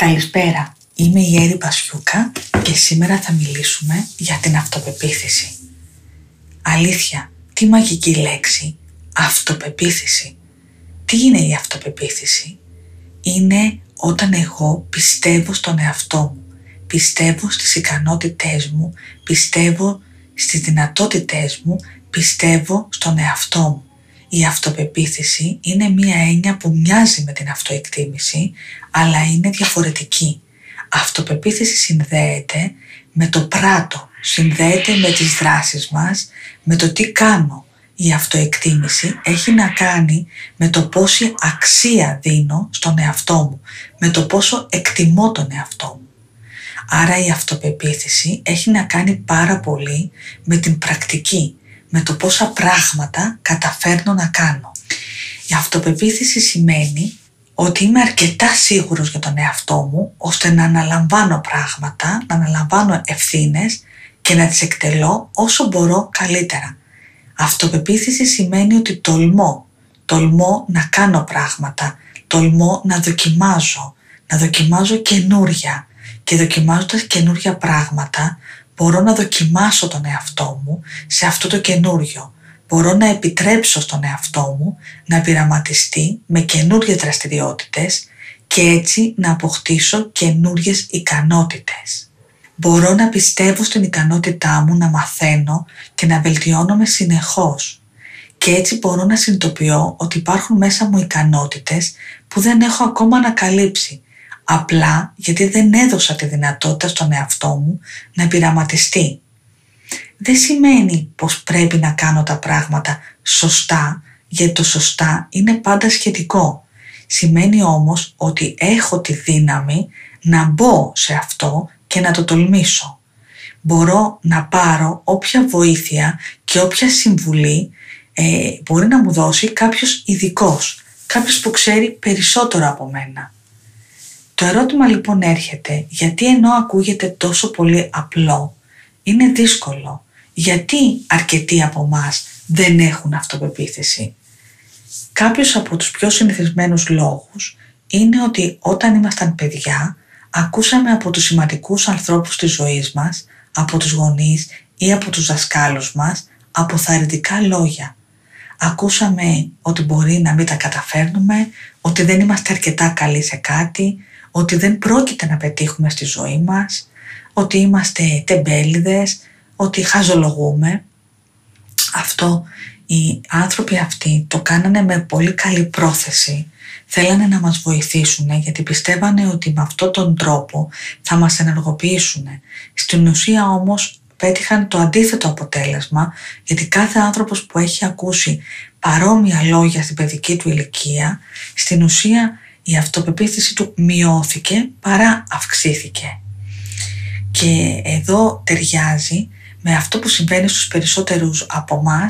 Καλησπέρα, είμαι η Έρη Πασιούκα και σήμερα θα μιλήσουμε για την αυτοπεποίθηση. Αλήθεια, τι μαγική λέξη, αυτοπεποίθηση. Τι είναι η αυτοπεποίθηση; Είναι όταν εγώ πιστεύω στον εαυτό μου, πιστεύω στις ικανότητές μου, πιστεύω στις δυνατότητές μου, πιστεύω στον εαυτό μου. Η αυτοπεποίθηση είναι μία έννοια που μοιάζει με την αυτοεκτίμηση, αλλά είναι διαφορετική. Αυτοπεποίθηση συνδέεται με το πράτο, συνδέεται με τις δράσεις μας, με το τι κάνω. Η αυτοεκτίμηση έχει να κάνει με το πόση αξία δίνω στον εαυτό μου, με το πόσο εκτιμώ τον εαυτό μου. Άρα η αυτοπεποίθηση έχει να κάνει πάρα πολύ με την πρακτική, με το πόσα πράγματα καταφέρνω να κάνω. Η αυτοπεποίθηση σημαίνει ότι είμαι αρκετά σίγουρος για τον εαυτό μου ώστε να αναλαμβάνω πράγματα, να αναλαμβάνω ευθύνες και να τις εκτελώ όσο μπορώ καλύτερα. Αυτοπεποίθηση σημαίνει ότι τολμώ, τολμώ να κάνω πράγματα, τολμώ να δοκιμάζω, να δοκιμάζω καινούρια και δοκιμάζοντας καινούρια πράγματα μπορώ να δοκιμάσω τον εαυτό μου σε αυτό το καινούριο. Μπορώ να επιτρέψω στον εαυτό μου να πειραματιστεί με καινούριες δραστηριότητες και έτσι να αποκτήσω καινούριες ικανότητες. Μπορώ να πιστεύω στην ικανότητά μου να μαθαίνω και να βελτιώνομαι συνεχώς και έτσι μπορώ να συνειδητοποιώ ότι υπάρχουν μέσα μου ικανότητες που δεν έχω ακόμα ανακαλύψει απλά γιατί δεν έδωσα τη δυνατότητα στον εαυτό μου να πειραματιστεί. Δεν σημαίνει πως πρέπει να κάνω τα πράγματα σωστά, γιατί το σωστά είναι πάντα σχετικό. Σημαίνει όμως ότι έχω τη δύναμη να μπω σε αυτό και να το τολμήσω. Μπορώ να πάρω όποια βοήθεια και όποια συμβουλή ε, μπορεί να μου δώσει κάποιος ειδικός, κάποιος που ξέρει περισσότερο από μένα. Το ερώτημα λοιπόν έρχεται, γιατί ενώ ακούγεται τόσο πολύ απλό, είναι δύσκολο. Γιατί αρκετοί από εμά δεν έχουν αυτοπεποίθηση; Κάποιος από τους πιο συνηθισμένους λόγους είναι ότι όταν ήμασταν παιδιά ακούσαμε από τους σημαντικούς ανθρώπους της ζωής μας, από τους γονείς ή από τους δασκάλους μας, αποθαρρυντικά λόγια. Ακούσαμε ότι μπορεί να μην τα καταφέρνουμε, ότι δεν είμαστε αρκετά καλοί σε κάτι, ότι δεν πρόκειται να πετύχουμε στη ζωή μας, ότι είμαστε τεμπέληδες, ότι χαζολογούμε. Αυτό οι άνθρωποι αυτοί το κάνανε με πολύ καλή πρόθεση. Θέλανε να μας βοηθήσουν γιατί πιστεύανε ότι με αυτόν τον τρόπο θα μας ενεργοποιήσουν. Στην ουσία όμως πέτυχαν το αντίθετο αποτέλεσμα γιατί κάθε άνθρωπος που έχει ακούσει παρόμοια λόγια στην παιδική του ηλικία στην ουσία η αυτοπεποίθηση του μειώθηκε παρά αυξήθηκε. Και εδώ ταιριάζει με αυτό που συμβαίνει στους περισσότερους από εμά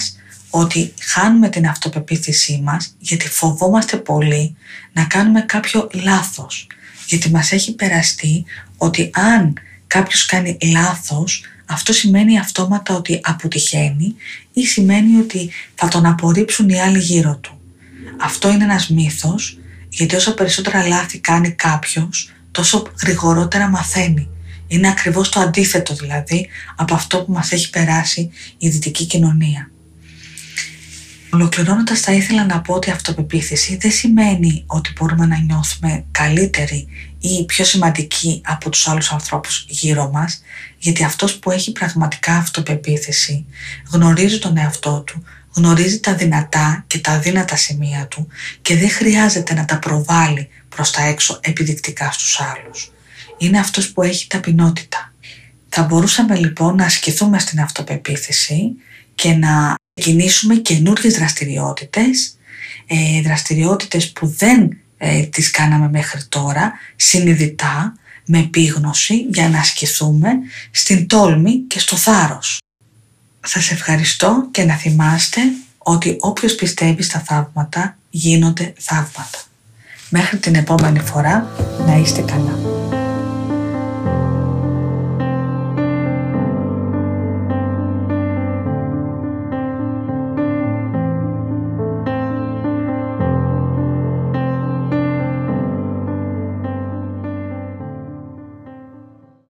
ότι χάνουμε την αυτοπεποίθησή μας γιατί φοβόμαστε πολύ να κάνουμε κάποιο λάθος. Γιατί μας έχει περαστεί ότι αν κάποιος κάνει λάθος αυτό σημαίνει αυτόματα ότι αποτυχαίνει ή σημαίνει ότι θα τον απορρίψουν οι άλλοι γύρω του. Αυτό είναι ένας μύθος γιατί όσο περισσότερα λάθη κάνει κάποιος, τόσο γρηγορότερα μαθαίνει. Είναι ακριβώς το αντίθετο δηλαδή από αυτό που μας έχει περάσει η δυτική κοινωνία. Ολοκληρώνοντας, θα ήθελα να πω ότι η αυτοπεποίθηση δεν σημαίνει ότι μπορούμε να νιώθουμε καλύτεροι ή πιο σημαντικοί από τους άλλους ανθρώπους γύρω μας, γιατί αυτός που έχει πραγματικά αυτοπεποίθηση γνωρίζει τον εαυτό του, γνωρίζει τα δυνατά και τα αδύνατα σημεία του και δεν χρειάζεται να τα προβάλλει προς τα έξω επιδεικτικά στους άλλους. Είναι αυτός που έχει ταπεινότητα. Θα μπορούσαμε λοιπόν να ασκηθούμε στην αυτοπεποίθηση και να κινήσουμε καινούργιες δραστηριότητες, ε, δραστηριότητες που δεν ε, τις κάναμε μέχρι τώρα, συνειδητά, με επίγνωση για να ασκηθούμε στην τόλμη και στο θάρρος. Σας ευχαριστώ και να θυμάστε ότι όποιος πιστεύει στα θαύματα γίνονται θαύματα. Μέχρι την επόμενη φορά να είστε καλά.